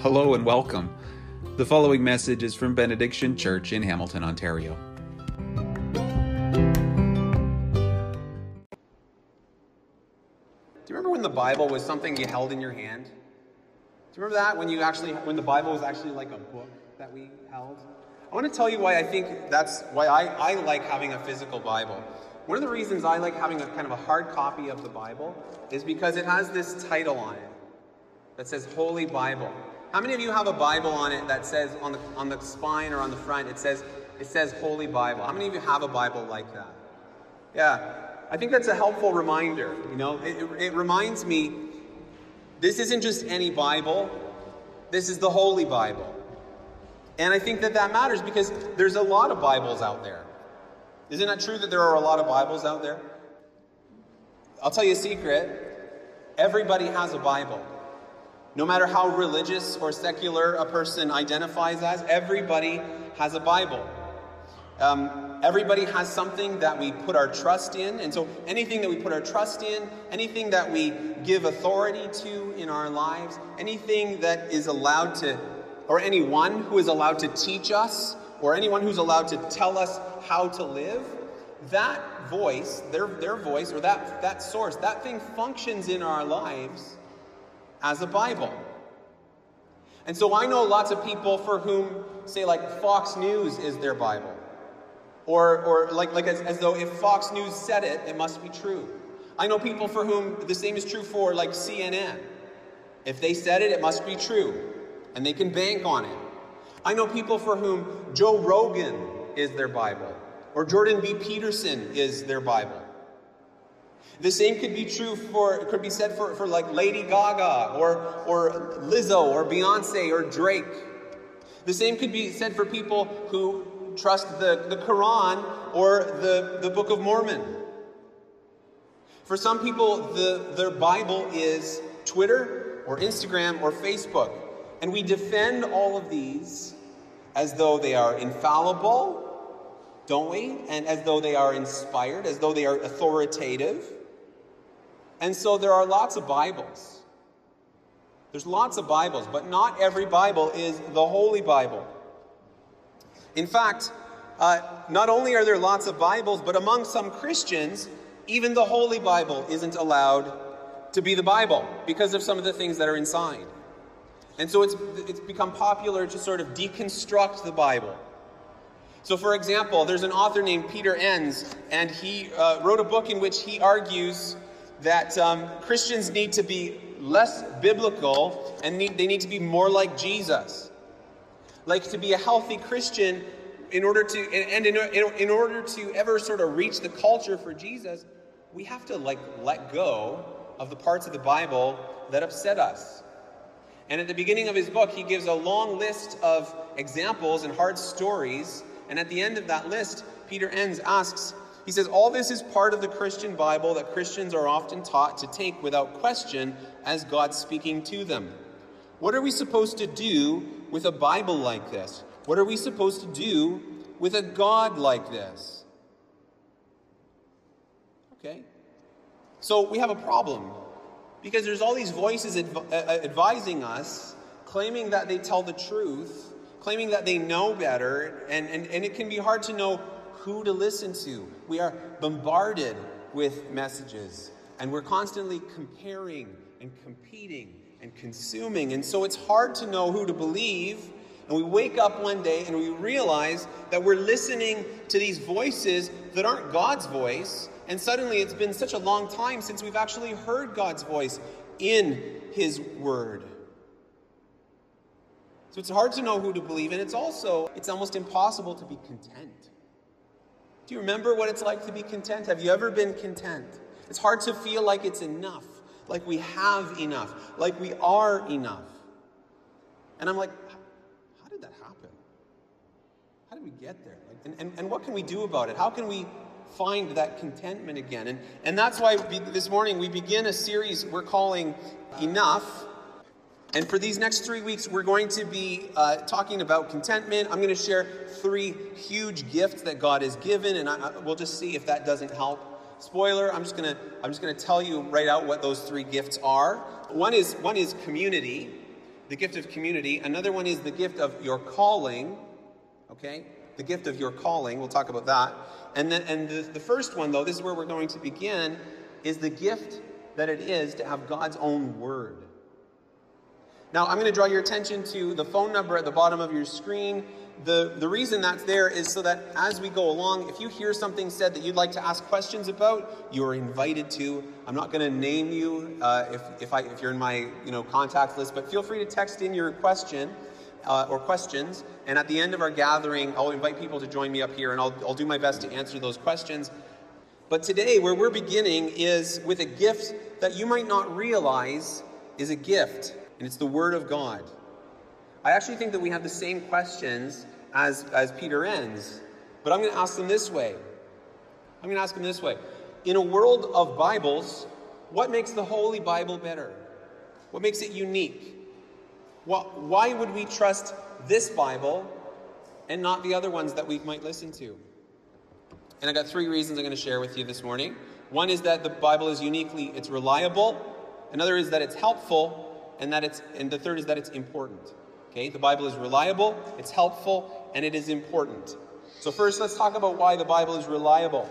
Hello and welcome. The following message is from Benediction Church in Hamilton, Ontario. Do you remember when the Bible was something you held in your hand? Do you remember that when you actually when the Bible was actually like a book that we held? I want to tell you why I think that's why I, I like having a physical Bible. One of the reasons I like having a kind of a hard copy of the Bible is because it has this title on it that says Holy Bible. How many of you have a Bible on it that says on the on the spine or on the front it says it says Holy Bible? How many of you have a Bible like that? Yeah, I think that's a helpful reminder. You know, it, it, it reminds me this isn't just any Bible. This is the Holy Bible. And I think that that matters because there's a lot of Bibles out there. Isn't that true that there are a lot of Bibles out there? I'll tell you a secret. Everybody has a Bible. No matter how religious or secular a person identifies as, everybody has a Bible. Um, everybody has something that we put our trust in. And so anything that we put our trust in, anything that we give authority to in our lives, anything that is allowed to, or anyone who is allowed to teach us, or anyone who's allowed to tell us how to live, that voice, their, their voice, or that, that source, that thing functions in our lives as a Bible. And so I know lots of people for whom, say, like Fox News is their Bible. Or, or like, like as, as though if Fox News said it, it must be true. I know people for whom the same is true for like CNN. If they said it, it must be true. And they can bank on it. I know people for whom Joe Rogan is their Bible. Or Jordan B. Peterson is their Bible. The same could be true for, could be said for, for like Lady Gaga or, or Lizzo or Beyonce or Drake. The same could be said for people who trust the, the Quran or the, the Book of Mormon. For some people, the, their Bible is Twitter or Instagram or Facebook. And we defend all of these as though they are infallible, don't we? And as though they are inspired, as though they are authoritative. And so there are lots of Bibles. There's lots of Bibles, but not every Bible is the Holy Bible. In fact, uh, not only are there lots of Bibles, but among some Christians, even the Holy Bible isn't allowed to be the Bible because of some of the things that are inside. And so it's, it's become popular to sort of deconstruct the Bible. So, for example, there's an author named Peter Enns, and he uh, wrote a book in which he argues that um, Christians need to be less biblical and need, they need to be more like Jesus. Like to be a healthy Christian, in order to and in, in, in order to ever sort of reach the culture for Jesus, we have to like let go of the parts of the Bible that upset us. And at the beginning of his book, he gives a long list of examples and hard stories. And at the end of that list, Peter Enns asks, he says, All this is part of the Christian Bible that Christians are often taught to take without question as God speaking to them. What are we supposed to do with a Bible like this? What are we supposed to do with a God like this? Okay. So we have a problem because there's all these voices adv- uh, advising us, claiming that they tell the truth, claiming that they know better, and, and, and it can be hard to know who to listen to. We are bombarded with messages, and we're constantly comparing and competing and consuming. And so it's hard to know who to believe. And we wake up one day and we realize that we're listening to these voices that aren't God's voice. And suddenly it's been such a long time since we've actually heard God's voice in His Word. So it's hard to know who to believe, and it's also, it's almost impossible to be content. Do you remember what it's like to be content? Have you ever been content? It's hard to feel like it's enough, like we have enough, like we are enough. And I'm like, how did that happen? How did we get there? Like, and, and, and what can we do about it? How can we find that contentment again? And, and that's why we, this morning we begin a series we're calling Enough. And for these next three weeks, we're going to be uh, talking about contentment. I'm going to share three huge gifts that God has given, and I, I, we'll just see if that doesn't help. Spoiler: I'm just going to I'm just to tell you right out what those three gifts are. One is one is community, the gift of community. Another one is the gift of your calling. Okay? The gift of your calling. We'll talk about that. And then and the, the first one, though, this is where we're going to begin, is the gift that it is to have God's own word. Now, I'm going to draw your attention to the phone number at the bottom of your screen. The, the reason that's there is so that as we go along, if you hear something said that you'd like to ask questions about, you are invited to. I'm not going to name you uh, if, if, I, if you're in my you know, contact list, but feel free to text in your question uh, or questions. And at the end of our gathering, I'll invite people to join me up here and I'll, I'll do my best to answer those questions. But today, where we're beginning is with a gift that you might not realize is a gift and it's the Word of God. I actually think that we have the same questions as, as Peter Enns, but I'm going to ask them this way. I'm going to ask them this way. In a world of Bibles, what makes the Holy Bible better? What makes it unique? What, why would we trust this Bible and not the other ones that we might listen to? And I got three reasons I'm going to share with you this morning. One is that the Bible is uniquely it's reliable. Another is that it's helpful, and that it's and the third is that it's important. Okay? The Bible is reliable, it's helpful, and it is important. So first let's talk about why the Bible is reliable.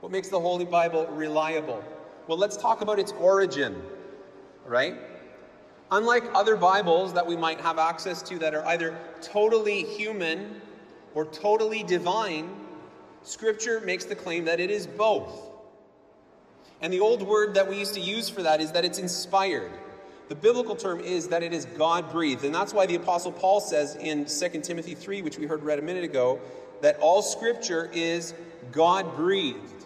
What makes the Holy Bible reliable? Well, let's talk about its origin. Right? Unlike other Bibles that we might have access to that are either totally human or totally divine, Scripture makes the claim that it is both. And the old word that we used to use for that is that it's inspired. The biblical term is that it is God breathed. And that's why the Apostle Paul says in 2 Timothy 3, which we heard read a minute ago, that all scripture is God breathed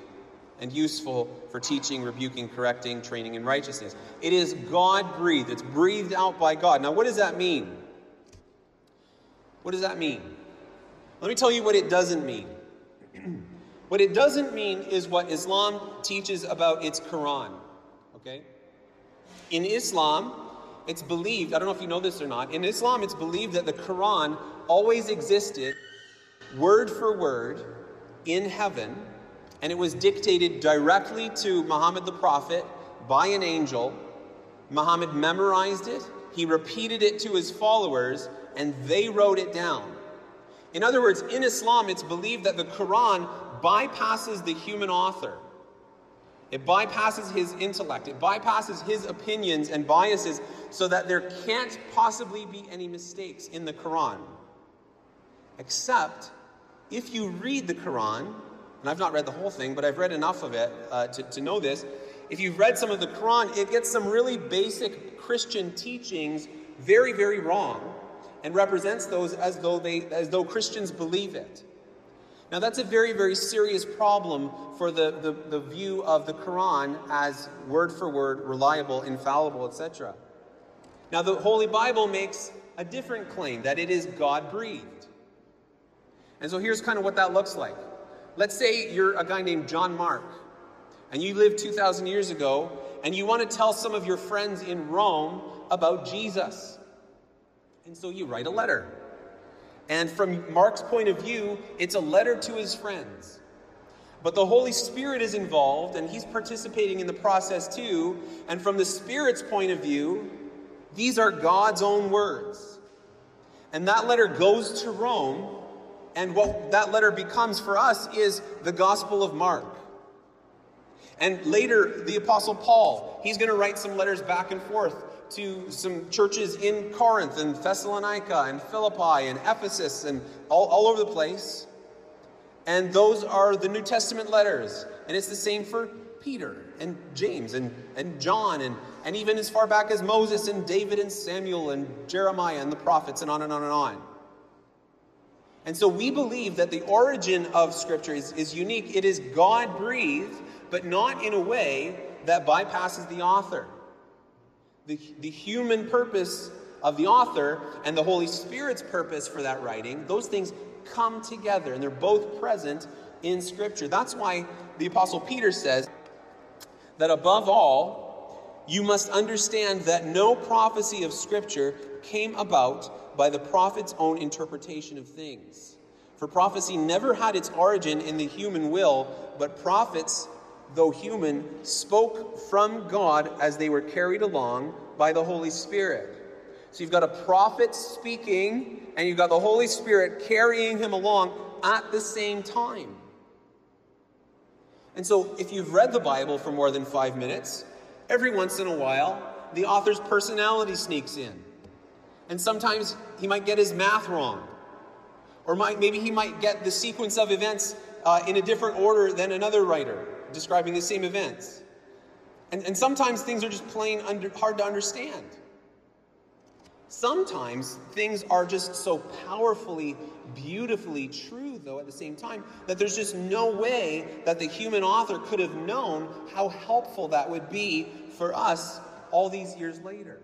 and useful for teaching, rebuking, correcting, training in righteousness. It is God breathed, it's breathed out by God. Now, what does that mean? What does that mean? Let me tell you what it doesn't mean. what it doesn't mean is what Islam teaches about its Quran. Okay? In Islam, it's believed, I don't know if you know this or not, in Islam, it's believed that the Quran always existed word for word in heaven, and it was dictated directly to Muhammad the Prophet by an angel. Muhammad memorized it, he repeated it to his followers, and they wrote it down. In other words, in Islam, it's believed that the Quran bypasses the human author. It bypasses his intellect, it bypasses his opinions and biases so that there can't possibly be any mistakes in the Quran. Except if you read the Quran, and I've not read the whole thing, but I've read enough of it uh, to, to know this. If you've read some of the Quran, it gets some really basic Christian teachings very, very wrong and represents those as though, they, as though Christians believe it. Now, that's a very, very serious problem for the, the, the view of the Quran as word for word, reliable, infallible, etc. Now, the Holy Bible makes a different claim that it is God breathed. And so here's kind of what that looks like. Let's say you're a guy named John Mark, and you lived 2,000 years ago, and you want to tell some of your friends in Rome about Jesus. And so you write a letter. And from Mark's point of view, it's a letter to his friends. But the Holy Spirit is involved, and he's participating in the process too. And from the Spirit's point of view, these are God's own words. And that letter goes to Rome, and what that letter becomes for us is the Gospel of Mark. And later, the Apostle Paul, he's going to write some letters back and forth to some churches in Corinth and Thessalonica and Philippi and Ephesus and all, all over the place. And those are the New Testament letters. And it's the same for Peter and James and, and John and, and even as far back as Moses and David and Samuel and Jeremiah and the prophets and on and on and on. And so we believe that the origin of Scripture is, is unique. It is God breathed, but not in a way that bypasses the author the, the human purpose of the author and the Holy Spirit's purpose for that writing, those things come together and they're both present in Scripture. That's why the Apostle Peter says that above all, you must understand that no prophecy of Scripture came about by the prophet's own interpretation of things. For prophecy never had its origin in the human will, but prophets though human, spoke from God as they were carried along by the Holy Spirit. So you've got a prophet speaking, and you've got the Holy Spirit carrying him along at the same time. And so, if you've read the Bible for more than five minutes, every once in a while, the author's personality sneaks in. And sometimes he might get his math wrong. Or might, maybe he might get the sequence of events uh, in a different order than another writer describing the same events. And, and sometimes things are just plain under, hard to understand. Sometimes things are just so powerfully, beautifully true, though, at the same time, that there's just no way that the human author could have known how helpful that would be for us all these years later.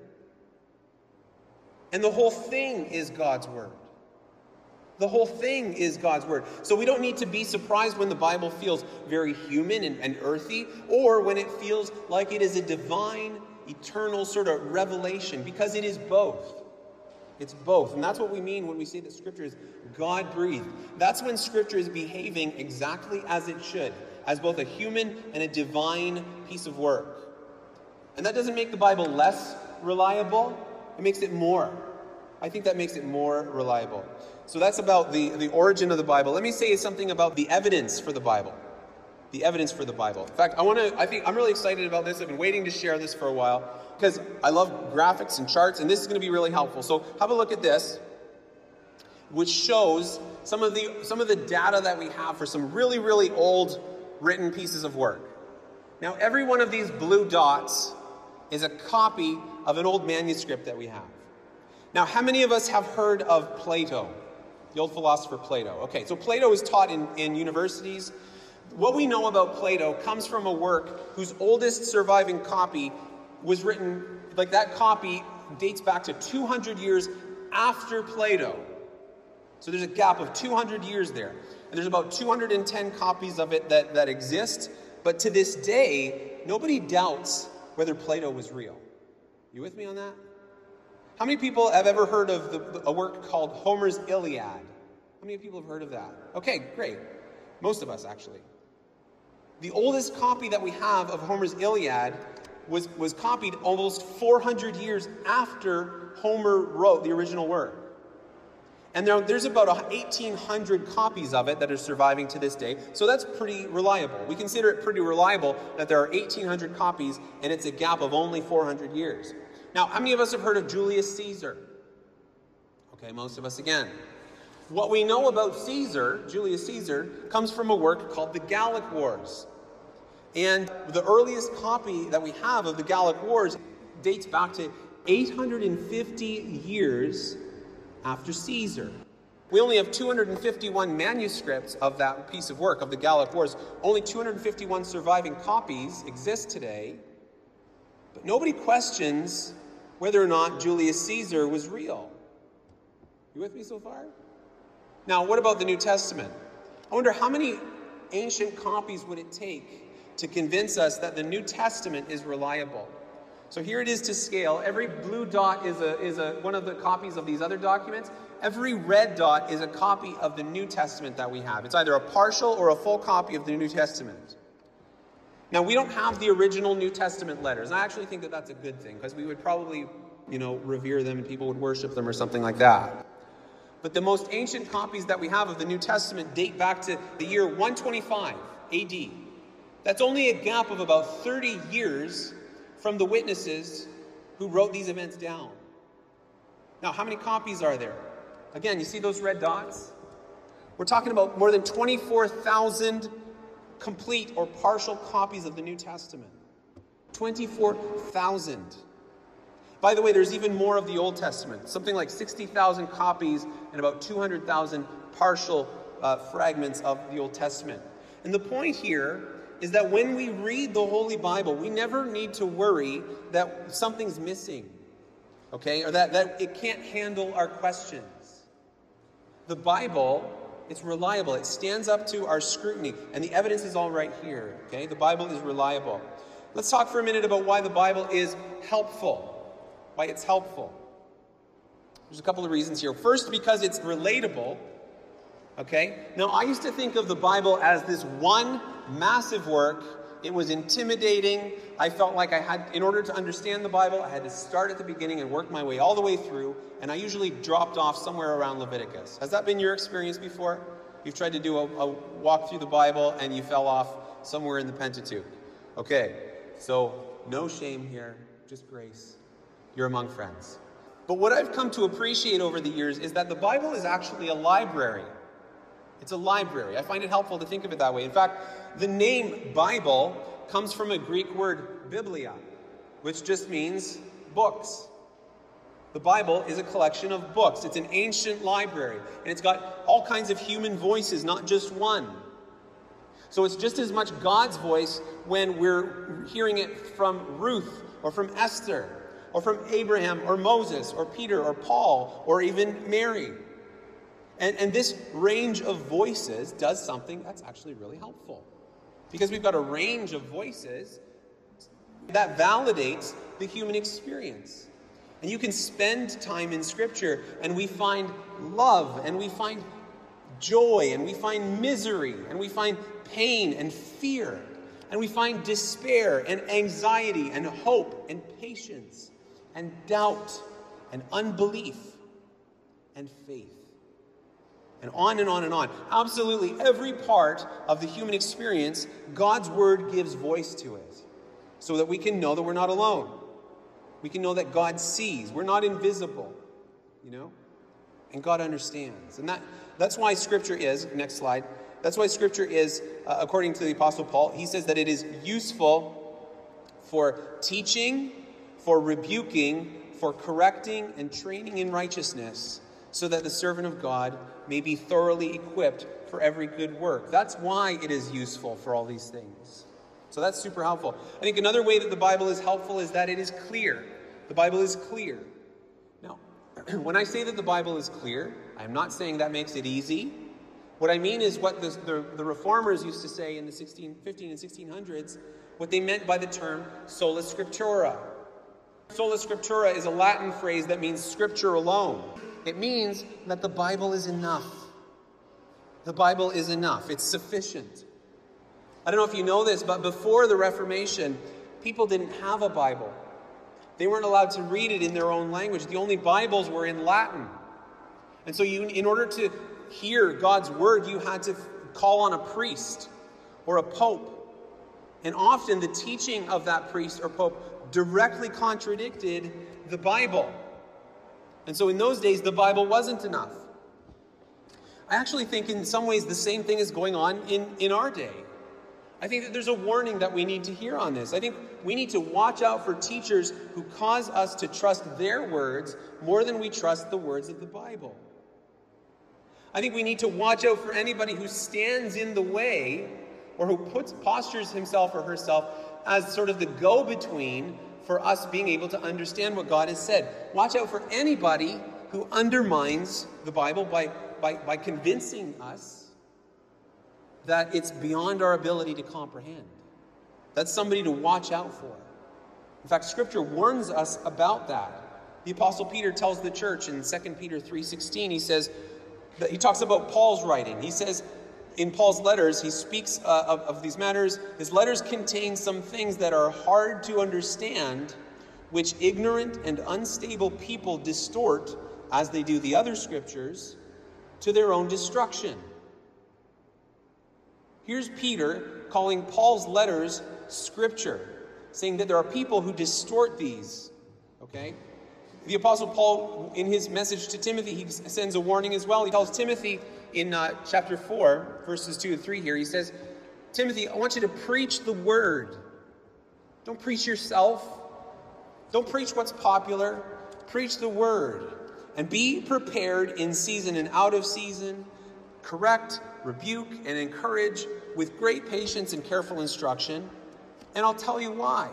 And the whole thing is God's Word. The whole thing is God's Word. So we don't need to be surprised when the Bible feels very human and, and earthy, or when it feels like it is a divine, eternal sort of revelation, because it is both. It's both. And that's what we mean when we say that Scripture is God breathed. That's when Scripture is behaving exactly as it should, as both a human and a divine piece of work. And that doesn't make the Bible less reliable, it makes it more. I think that makes it more reliable. So that's about the, the origin of the Bible. Let me say something about the evidence for the Bible. The evidence for the Bible. In fact, I want to, I think, I'm really excited about this. I've been waiting to share this for a while because I love graphics and charts, and this is going to be really helpful. So have a look at this, which shows some of the, some of the data that we have for some really, really old written pieces of work. Now, every one of these blue dots is a copy of an old manuscript that we have. Now, how many of us have heard of Plato, the old philosopher Plato? Okay, so Plato is taught in, in universities. What we know about Plato comes from a work whose oldest surviving copy was written, like that copy dates back to 200 years after Plato. So there's a gap of 200 years there. And there's about 210 copies of it that, that exist. But to this day, nobody doubts whether Plato was real. You with me on that? How many people have ever heard of the, a work called Homer's Iliad? How many people have heard of that? Okay, great. Most of us, actually. The oldest copy that we have of Homer's Iliad was, was copied almost 400 years after Homer wrote the original work. And there, there's about 1,800 copies of it that are surviving to this day. So that's pretty reliable. We consider it pretty reliable that there are 1,800 copies and it's a gap of only 400 years. Now, how many of us have heard of Julius Caesar? Okay, most of us again. What we know about Caesar, Julius Caesar, comes from a work called the Gallic Wars. And the earliest copy that we have of the Gallic Wars dates back to 850 years after Caesar. We only have 251 manuscripts of that piece of work, of the Gallic Wars. Only 251 surviving copies exist today. But nobody questions whether or not Julius Caesar was real. You with me so far? Now, what about the New Testament? I wonder how many ancient copies would it take to convince us that the New Testament is reliable? So here it is to scale. Every blue dot is, a, is a, one of the copies of these other documents. Every red dot is a copy of the New Testament that we have. It's either a partial or a full copy of the New Testament. Now, we don't have the original New Testament letters. I actually think that that's a good thing because we would probably, you know, revere them and people would worship them or something like that. But the most ancient copies that we have of the New Testament date back to the year 125 AD. That's only a gap of about 30 years from the witnesses who wrote these events down. Now, how many copies are there? Again, you see those red dots? We're talking about more than 24,000 complete or partial copies of the New Testament. 24,000. By the way, there's even more of the Old Testament, something like 60,000 copies and about 200,000 partial uh, fragments of the Old Testament. And the point here is that when we read the Holy Bible, we never need to worry that something's missing, okay, or that, that it can't handle our questions. The Bible, it's reliable, it stands up to our scrutiny, and the evidence is all right here, okay? The Bible is reliable. Let's talk for a minute about why the Bible is helpful, why it's helpful. There's a couple of reasons here. First, because it's relatable. Okay? Now, I used to think of the Bible as this one massive work It was intimidating. I felt like I had, in order to understand the Bible, I had to start at the beginning and work my way all the way through, and I usually dropped off somewhere around Leviticus. Has that been your experience before? You've tried to do a, a walk through the Bible and you fell off somewhere in the Pentateuch. Okay, so no shame here, just grace. You're among friends. But what I've come to appreciate over the years is that the Bible is actually a library. It's a library. I find it helpful to think of it that way. In fact, the name Bible comes from a Greek word, biblia, which just means books. The Bible is a collection of books. It's an ancient library, and it's got all kinds of human voices, not just one. So it's just as much God's voice when we're hearing it from Ruth or from Esther or from Abraham or Moses or Peter or Paul or even Mary. And, and this range of voices does something that's actually really helpful. Because we've got a range of voices that validates the human experience. And you can spend time in Scripture and we find love and we find joy and we find misery and we find pain and fear and we find despair and anxiety and hope and patience and doubt and unbelief and faith. And on and on and on. Absolutely every part of the human experience, God's Word gives voice to it so that we can know that we're not alone. We can know that God sees. We're not invisible, you know? And God understands. And that, that's why Scripture is, next slide, that's why Scripture is, uh, according to the Apostle Paul, he says that it is useful for teaching, for rebuking, for correcting, and training in righteousness, so that the servant of God may be thoroughly equipped for every good work. That's why it is useful for all these things. So that's super helpful. I think another way that the Bible is helpful is that it is clear. The Bible is clear. Now, when I say that the Bible is clear, I'm not saying that makes it easy. What I mean is what the, the, the reformers used to say in the 16, 15 and 1600s, what they meant by the term sola scriptura. Sola scriptura is a Latin phrase that means scripture alone. It means that the Bible is enough. The Bible is enough, it's sufficient. I don't know if you know this, but before the Reformation, people didn't have a Bible. They weren't allowed to read it in their own language. The only Bibles were in Latin. And so, you, in order to hear God's word, you had to call on a priest or a pope. And often the teaching of that priest or pope directly contradicted the Bible. And so, in those days, the Bible wasn't enough. I actually think, in some ways, the same thing is going on in, in our day. I think that there's a warning that we need to hear on this. I think we need to watch out for teachers who cause us to trust their words more than we trust the words of the Bible. I think we need to watch out for anybody who stands in the way or who puts postures himself or herself as sort of the go between for us being able to understand what God has said. Watch out for anybody who undermines the Bible by, by, by convincing us that it's beyond our ability to comprehend. That's somebody to watch out for. In fact, scripture warns us about that. The apostle Peter tells the church in 2 Peter 3:16, he says he talks about Paul's writing. He says in Paul's letters, he speaks uh, of, of these matters. His letters contain some things that are hard to understand, which ignorant and unstable people distort, as they do the other scriptures, to their own destruction. Here's Peter calling Paul's letters scripture, saying that there are people who distort these. Okay? The Apostle Paul, in his message to Timothy, he sends a warning as well. He tells Timothy in uh, chapter 4, verses 2 and 3 here, he says, Timothy, I want you to preach the word. Don't preach yourself. Don't preach what's popular. Preach the word. And be prepared in season and out of season. Correct, rebuke, and encourage with great patience and careful instruction. And I'll tell you why.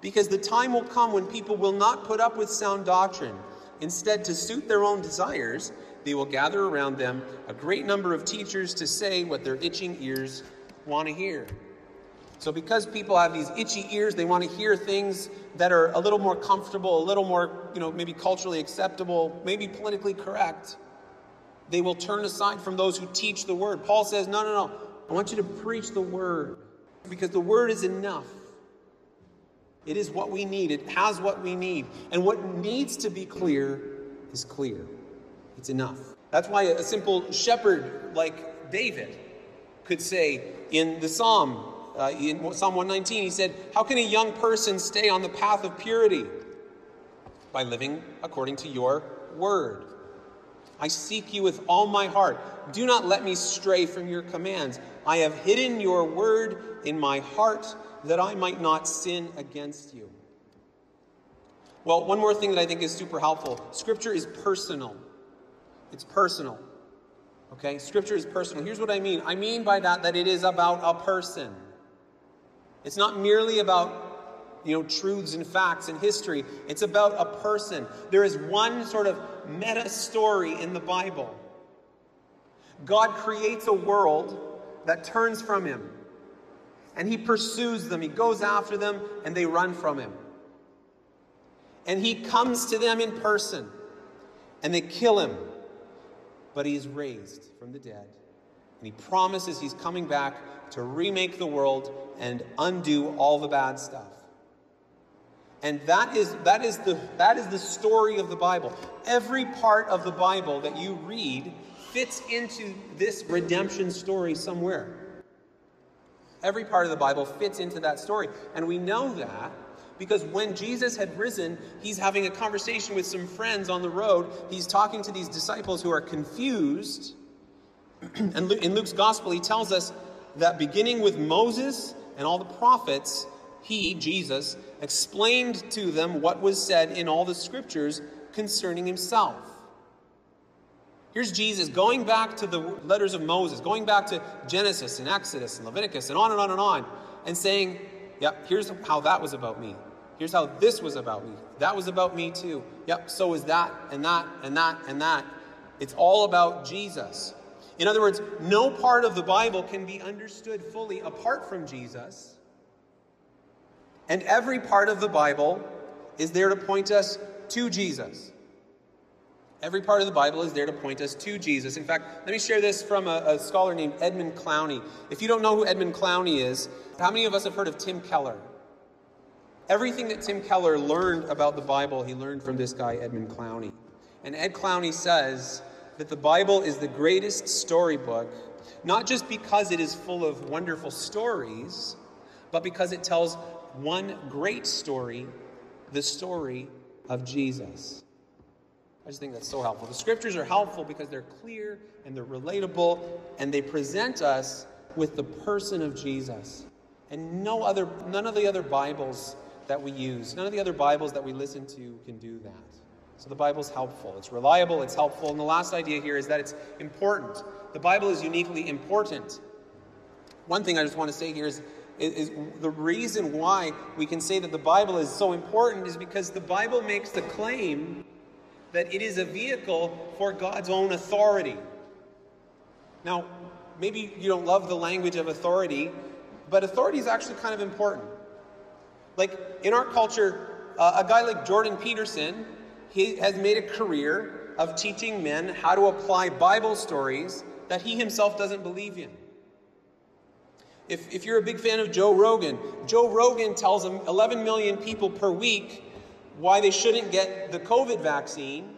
Because the time will come when people will not put up with sound doctrine. Instead, to suit their own desires, they will gather around them a great number of teachers to say what their itching ears want to hear. So, because people have these itchy ears, they want to hear things that are a little more comfortable, a little more, you know, maybe culturally acceptable, maybe politically correct they will turn aside from those who teach the word. Paul says, No, no, no. I want you to preach the word. Because the word is enough. It is what we need, it has what we need. And what needs to be clear is clear. It's enough. That's why a simple shepherd like David could say in the psalm, uh, in Psalm 119, he said, How can a young person stay on the path of purity? By living according to your word. I seek you with all my heart. Do not let me stray from your commands. I have hidden your word in my heart that I might not sin against you. Well, one more thing that I think is super helpful Scripture is personal. It's personal. Okay? Scripture is personal. Here's what I mean I mean by that that it is about a person. It's not merely about you know truths and facts and history. It's about a person. There is one sort of meta story in the Bible. God creates a world that turns from him. And he pursues them. He goes after them and they run from him. And he comes to them in person and they kill him but he is raised from the dead. And he promises he's coming back to remake the world and undo all the bad stuff. And that is, that, is the, that is the story of the Bible. Every part of the Bible that you read fits into this redemption story somewhere. Every part of the Bible fits into that story. And we know that because when Jesus had risen, he's having a conversation with some friends on the road. He's talking to these disciples who are confused. and in Luke's gospel, he tells us that beginning with Moses and all the prophets, he, Jesus, explained to them what was said in all the scriptures concerning himself. Here's Jesus going back to the letters of Moses, going back to Genesis and Exodus and Leviticus and on and on and on, and saying, Yeah, here's how that was about me. Here's how this was about me. That was about me too. Yep, so is that and that and that and that. It's all about Jesus. In other words, no part of the Bible can be understood fully apart from Jesus. And every part of the Bible is there to point us to Jesus. Every part of the Bible is there to point us to Jesus. In fact, let me share this from a, a, scholar named Edmund Clowney. If you don't know who Edmund Clowney is, how many of us have heard of Tim Keller? Everything that Tim Keller learned about the Bible, he learned from this guy, Edmund Clowney. And Ed Clowney says that the Bible is the greatest storybook, not just because it is full of wonderful stories, but because it tells one great story, the story of Jesus. I just think that's so helpful. The scriptures are helpful because they're clear and they're relatable and they present us with the person of Jesus. And no other none of the other Bibles that we use. None of the other Bibles that we listen to can do that. So the Bible's helpful. It's reliable, it's helpful. And the last idea here is that it's important. The Bible is uniquely important. One thing I just want to say here is, is, the reason why we can say that the Bible is so important is because the Bible makes the claim that it is a vehicle for God's own authority. Now, maybe you don't love the language of authority, but authority is actually kind of important. Like in our culture, uh, a guy like Jordan Peterson, he has made a career of teaching men how to apply Bible stories that he himself doesn't believe in. If, if you're a big fan of Joe Rogan, Joe Rogan tells 11 million people per week why they shouldn't get the COVID vaccine,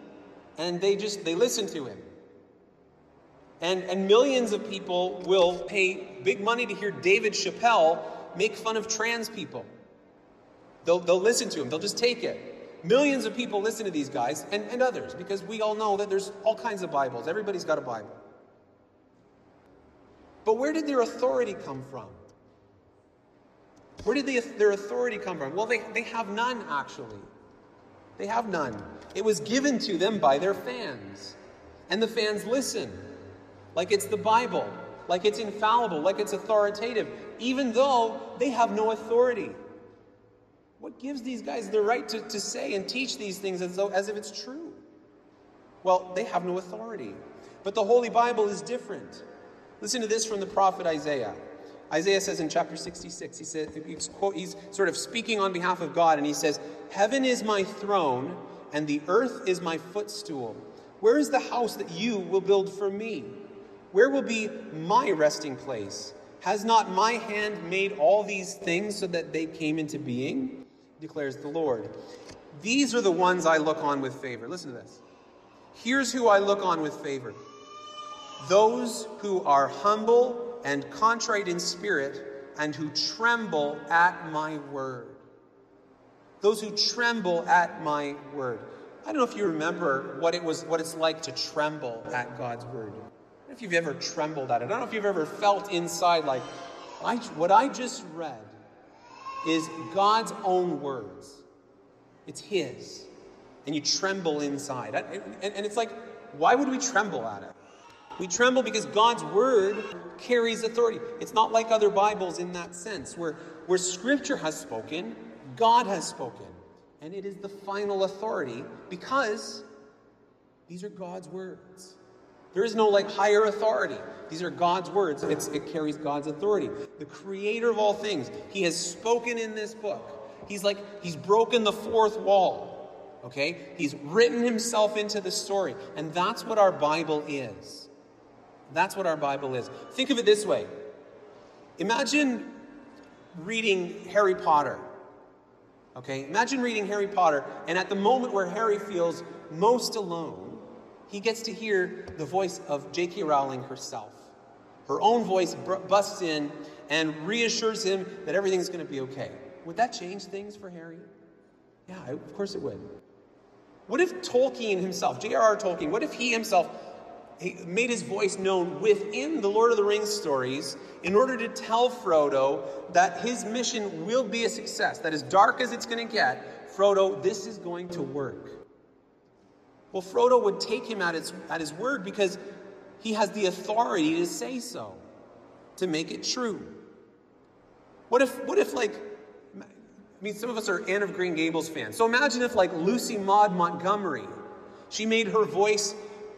and they just they listen to him. And, and millions of people will pay big money to hear David Chappelle make fun of trans people. They'll, they'll listen to him, they'll just take it. Millions of people listen to these guys and, and others because we all know that there's all kinds of Bibles. Everybody's got a Bible. But where did their authority come from? Where did they, their authority come from? Well, they, they have none, actually. They have none. It was given to them by their fans. And the fans listen. Like it's the Bible, like it's infallible, like it's authoritative, even though they have no authority. What gives these guys the right to, to say and teach these things as, though, as if it's true? Well, they have no authority. But the Holy Bible is different. Listen to this from the prophet Isaiah. Isaiah says in chapter 66, he says, he's, quote, he's sort of speaking on behalf of God, and he says, Heaven is my throne, and the earth is my footstool. Where is the house that you will build for me? Where will be my resting place? Has not my hand made all these things so that they came into being? declares the Lord. These are the ones I look on with favor. Listen to this. Here's who I look on with favor those who are humble and contrite in spirit and who tremble at my word. Those who tremble at my word. I don't know if you remember what it was what it's like to tremble at God's word. if you've ever trembled at it. I don't know if you've ever felt inside like I, what I just read is God's own words. It's His. And you tremble inside. And, and it's like, why would we tremble at it? We tremble because God's word carries authority. It's not like other Bibles in that sense, where, where Scripture has spoken, God has spoken. And it is the final authority because these are God's words. There is no like higher authority. These are God's words. It's, it carries God's authority. The creator of all things, he has spoken in this book. He's like, he's broken the fourth wall. Okay? He's written himself into the story. And that's what our Bible is. That's what our Bible is. Think of it this way Imagine reading Harry Potter. Okay? Imagine reading Harry Potter, and at the moment where Harry feels most alone, he gets to hear the voice of J.K. Rowling herself. Her own voice busts in and reassures him that everything's going to be okay. Would that change things for Harry? Yeah, of course it would. What if Tolkien himself, J.R.R. Tolkien, what if he himself he made his voice known within the Lord of the Rings stories in order to tell Frodo that his mission will be a success, that as dark as it's going to get, Frodo, this is going to work. Well, Frodo would take him at his, at his word because he has the authority to say so, to make it true. What if, what if like, I mean, some of us are Anne of Green Gables fans. So imagine if, like, Lucy Maud Montgomery, she made her voice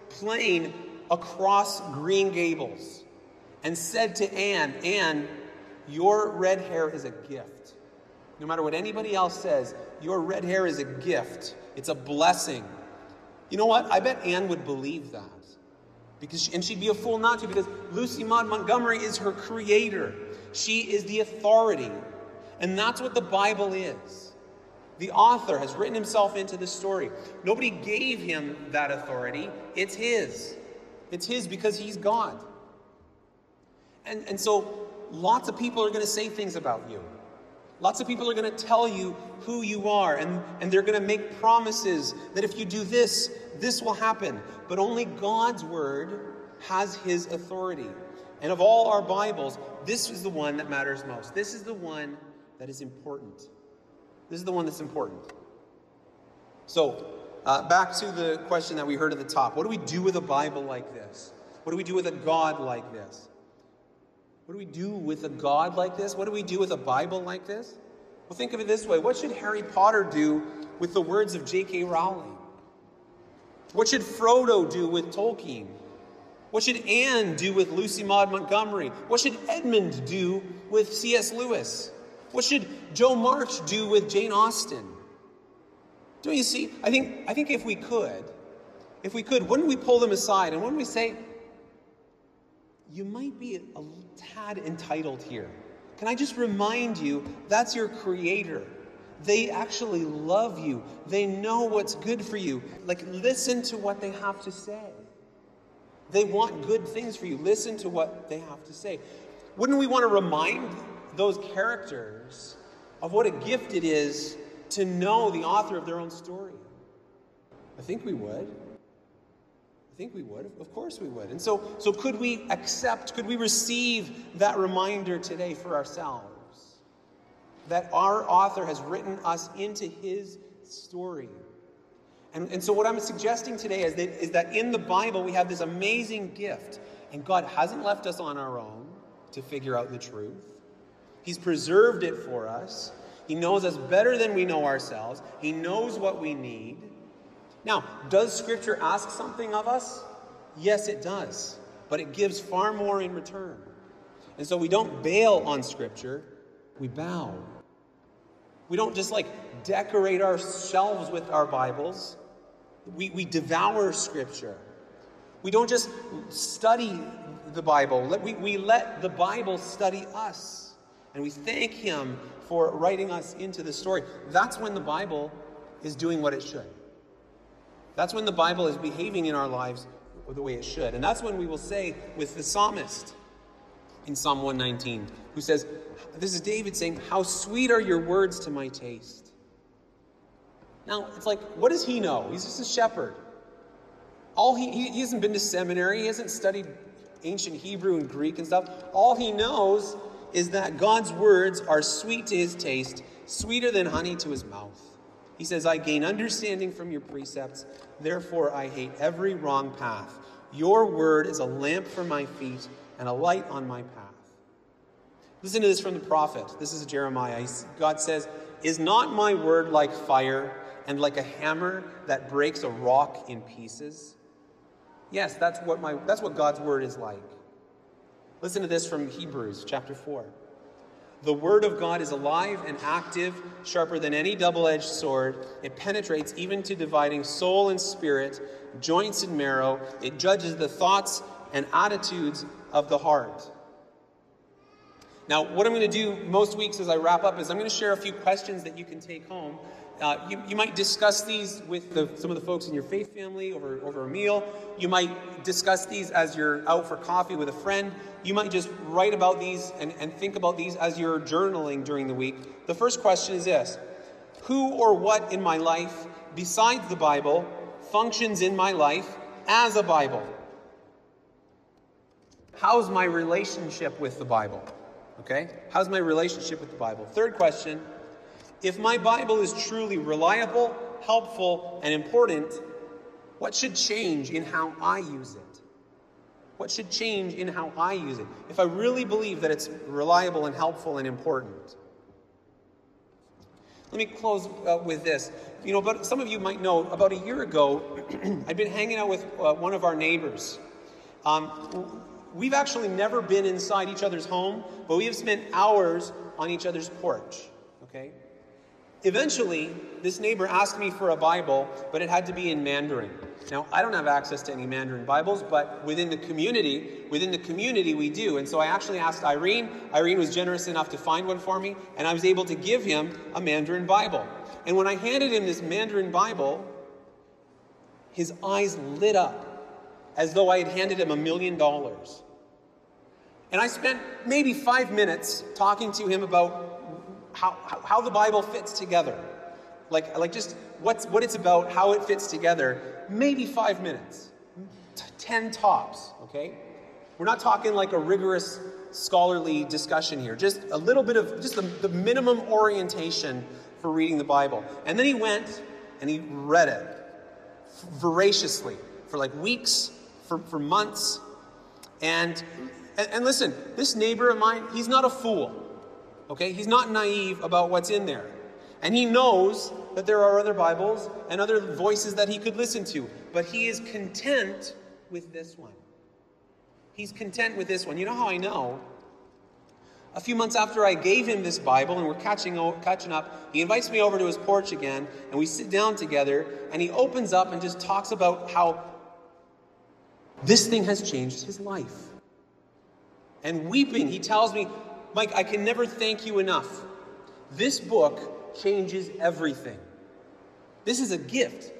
plain across Green Gables and said to Anne, Anne, your red hair is a gift. No matter what anybody else says, your red hair is a gift. It's a blessing. You know what? I bet Anne would believe that. Because she, and she'd be a fool not to, because Lucy Maud Montgomery is her creator. She is the authority. And that's what the Bible is. The author has written himself into the story. Nobody gave him that authority, it's his. It's his because he's God. And, and so lots of people are going to say things about you. Lots of people are going to tell you who you are, and, and they're going to make promises that if you do this, this will happen. But only God's word has his authority. And of all our Bibles, this is the one that matters most. This is the one that is important. This is the one that's important. So, uh, back to the question that we heard at the top what do we do with a Bible like this? What do we do with a God like this? What do we do with a God like this? What do we do with a Bible like this? Well, think of it this way what should Harry Potter do with the words of J.K. Rowling? What should Frodo do with Tolkien? What should Anne do with Lucy Maud Montgomery? What should Edmund do with C.S. Lewis? What should Jo March do with Jane Austen? Don't you see? I think, I think if we could, if we could, wouldn't we pull them aside and wouldn't we say, you might be a tad entitled here. Can I just remind you, that's your creator. They actually love you. They know what's good for you. Like, listen to what they have to say. They want good things for you. Listen to what they have to say. Wouldn't we want to remind those characters of what a gift it is to know the author of their own story? I think we would. I think we would. Of course we would. And so, so could we accept, could we receive that reminder today for ourselves? That our author has written us into his story. And, and so, what I'm suggesting today is that, is that in the Bible we have this amazing gift, and God hasn't left us on our own to figure out the truth. He's preserved it for us. He knows us better than we know ourselves. He knows what we need. Now, does Scripture ask something of us? Yes, it does. But it gives far more in return. And so we don't bail on Scripture, we bow. We don't just like decorate our shelves with our Bibles, we, we devour Scripture. We don't just study the Bible. We, we let the Bible study us. And we thank Him for writing us into the story. That's when the Bible is doing what it should. That's when the Bible is behaving in our lives the way it should. And that's when we will say with the psalmist in Psalm 119, who says, This is David saying, How sweet are your words to my taste. Now, it's like, what does he know? He's just a shepherd. All he, he, he hasn't been to seminary, he hasn't studied ancient Hebrew and Greek and stuff. All he knows is that God's words are sweet to his taste, sweeter than honey to his mouth. He says, I gain understanding from your precepts, therefore I hate every wrong path. Your word is a lamp for my feet and a light on my path. Listen to this from the prophet. This is Jeremiah. God says, Is not my word like fire and like a hammer that breaks a rock in pieces? Yes, that's what, my, that's what God's word is like. Listen to this from Hebrews chapter 4. The word of God is alive and active, sharper than any double edged sword. It penetrates even to dividing soul and spirit, joints and marrow. It judges the thoughts and attitudes of the heart. Now, what I'm going to do most weeks as I wrap up is I'm going to share a few questions that you can take home uh, you, you might discuss these with the, some of the folks in your faith family over, over a meal. You might discuss these as you're out for coffee with a friend. You might just write about these and, and think about these as you're journaling during the week. The first question is this Who or what in my life, besides the Bible, functions in my life as a Bible? How's my relationship with the Bible? Okay? How's my relationship with the Bible? Third question if my Bible is truly reliable, helpful, and important, what should change in how I use it? What should change in how I use it? If I really believe that it's reliable and helpful and important. Let me close uh, with this. You know, but some of you might know about a year ago, I'd been hanging out with uh, one of our neighbors. Um, we've actually never been inside each other's home, but we have spent hours on each other's porch. Okay? Eventually, this neighbor asked me for a Bible, but it had to be in Mandarin. Now, I don't have access to any Mandarin Bibles, but within the community, within the community we do. And so I actually asked Irene. Irene was generous enough to find one for me, and I was able to give him a Mandarin Bible. And when I handed him this Mandarin Bible, his eyes lit up as though I had handed him a million dollars. And I spent maybe five minutes talking to him about how, how the Bible fits together. Like, like just what's, what it's about, how it fits together. Maybe five minutes, t- ten tops, okay? We're not talking like a rigorous scholarly discussion here, just a little bit of just the, the minimum orientation for reading the Bible. And then he went and he read it voraciously for like weeks, for, for months. And, and, and listen, this neighbor of mine, he's not a fool. Okay? He's not naive about what's in there. And he knows that there are other Bibles and other voices that he could listen to, but he is content with this one. He's content with this one. You know how I know? A few months after I gave him this Bible and we're catching, catching up, he invites me over to his porch again and we sit down together and he opens up and just talks about how this thing has changed his life. And weeping, he tells me, Mike, I can never thank you enough. This book changes everything. This is a gift.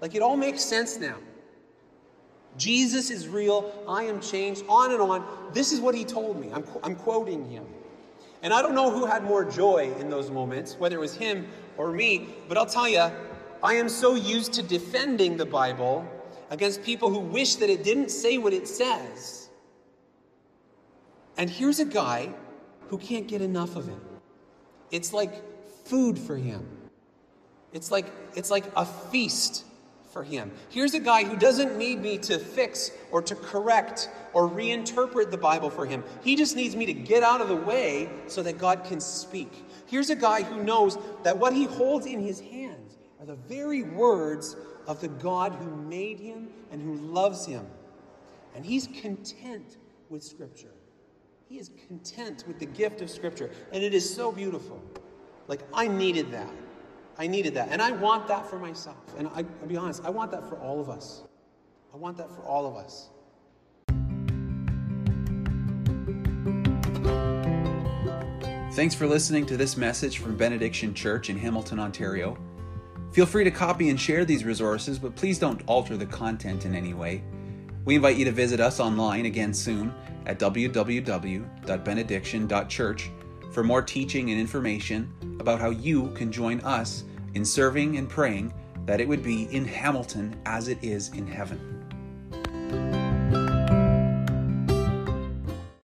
Like it all makes sense now. Jesus is real. I am changed. On and on. This is what he told me. I'm, I'm quoting him. And I don't know who had more joy in those moments, whether it was him or me, but I'll tell you, I am so used to defending the Bible against people who wish that it didn't say what it says. And here's a guy who can't get enough of it. It's like food for him. It's like it's like a feast for him. Here's a guy who doesn't need me to fix or to correct or reinterpret the Bible for him. He just needs me to get out of the way so that God can speak. Here's a guy who knows that what he holds in his hands are the very words of the God who made him and who loves him. And he's content with Scripture. He is content with the gift of Scripture. And it is so beautiful. Like, I needed that. I needed that. And I want that for myself. And I, will be honest, I want that for all of us. I want that for all of us. Thanks for listening to this message from Benediction Church in Hamilton, Ontario. Feel free to copy and share these resources, but please don't alter the content in any way. We invite you to visit us online again soon at www.benediction.church for more teaching and information about how you can join us in serving and praying that it would be in Hamilton as it is in heaven.